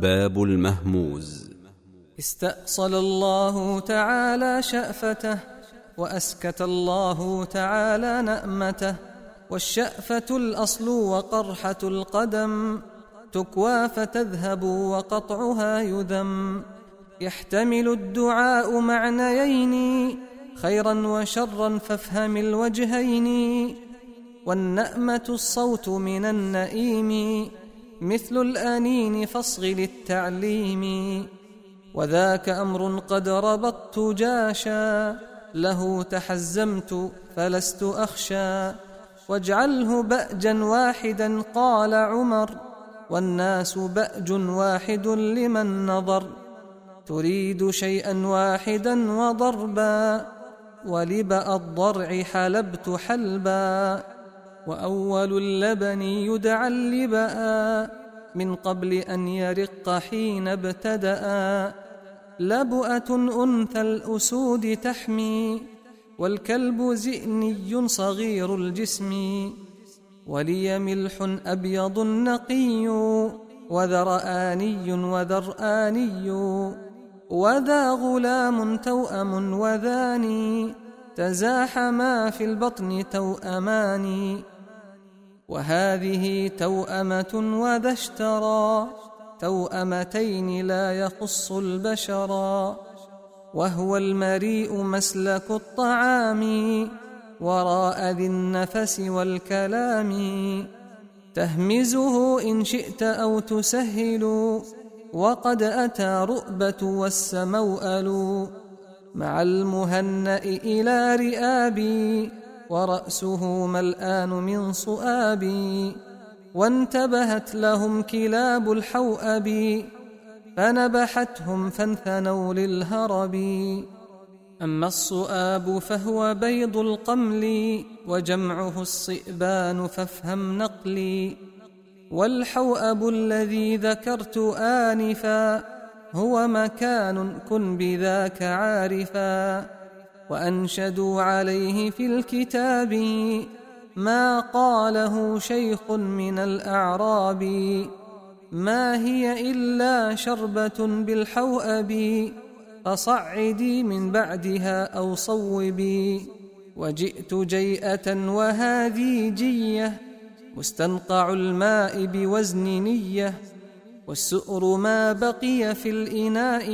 باب المهموز. استأصل الله تعالى شأفته وأسكت الله تعالى نأمته والشأفة الأصل وقرحة القدم تكوى فتذهب وقطعها يذم. يحتمل الدعاء معنيين خيرا وشرا فافهم الوجهين. والنأمة الصوت من النئيم مثل الأنين فاصغ للتعليم وذاك أمر قد ربطت جاشا له تحزمت فلست أخشى. واجعله بأجا واحدا قال عمر والناس بأج واحد لمن نظر. تريد شيئا واحدا وضربا ولبأ الضرع حلبت حلبا. وأول اللبن يدعى اللباء من قبل أن يرق حين ابتدأ. لبؤة أنثى الأسود تحمي والكلب زئني صغير الجسم. ولي ملح أبيض نقي وذرآني وذرآني. وذا غلام توأم وذاني تزاحما في البطن توأمان وهذه توأمة وذا اشترى. توأمتين لا يخص البشرا وهو المريء مسلك الطعام. وراء ذي النفس والكلام. تهمزه إن شئت أو تسهل. وقد أتى رؤبة والسموأل مع المهنأ إلى رئابي. ورأسه ملآن من صؤابي وانتبهت لهم كلاب الحوأب فنبحتهم فانثنوا للهرب. أما الصؤاب فهو بيض القمل وجمعه الصئبان فافهم نقلي. والحوأب الذي ذكرت آنفا هو مكان كن بذاك عارفا. وأنشدوا عليه في الكتاب ما قاله شيخ من الأعراب ما هي إلا شربة بالحوأب فصعدي من بعدها أو صوبي. وجئت جيئة وهذه جية مستنقع الماء بوزن نية. والسؤر ما بقي في الإناء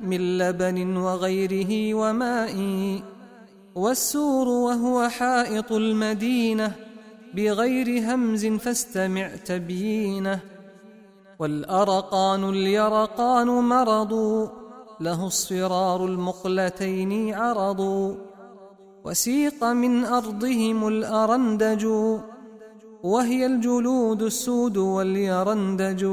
من لبن وغيره وماء والسور وهو حائط المدينة بغير همز فاستمع تبيينه والأرقان اليرقان مرض له الصرار المقلتين عرض. وسيق من أرضهم الأرندج وهي الجلود السود واليرندج.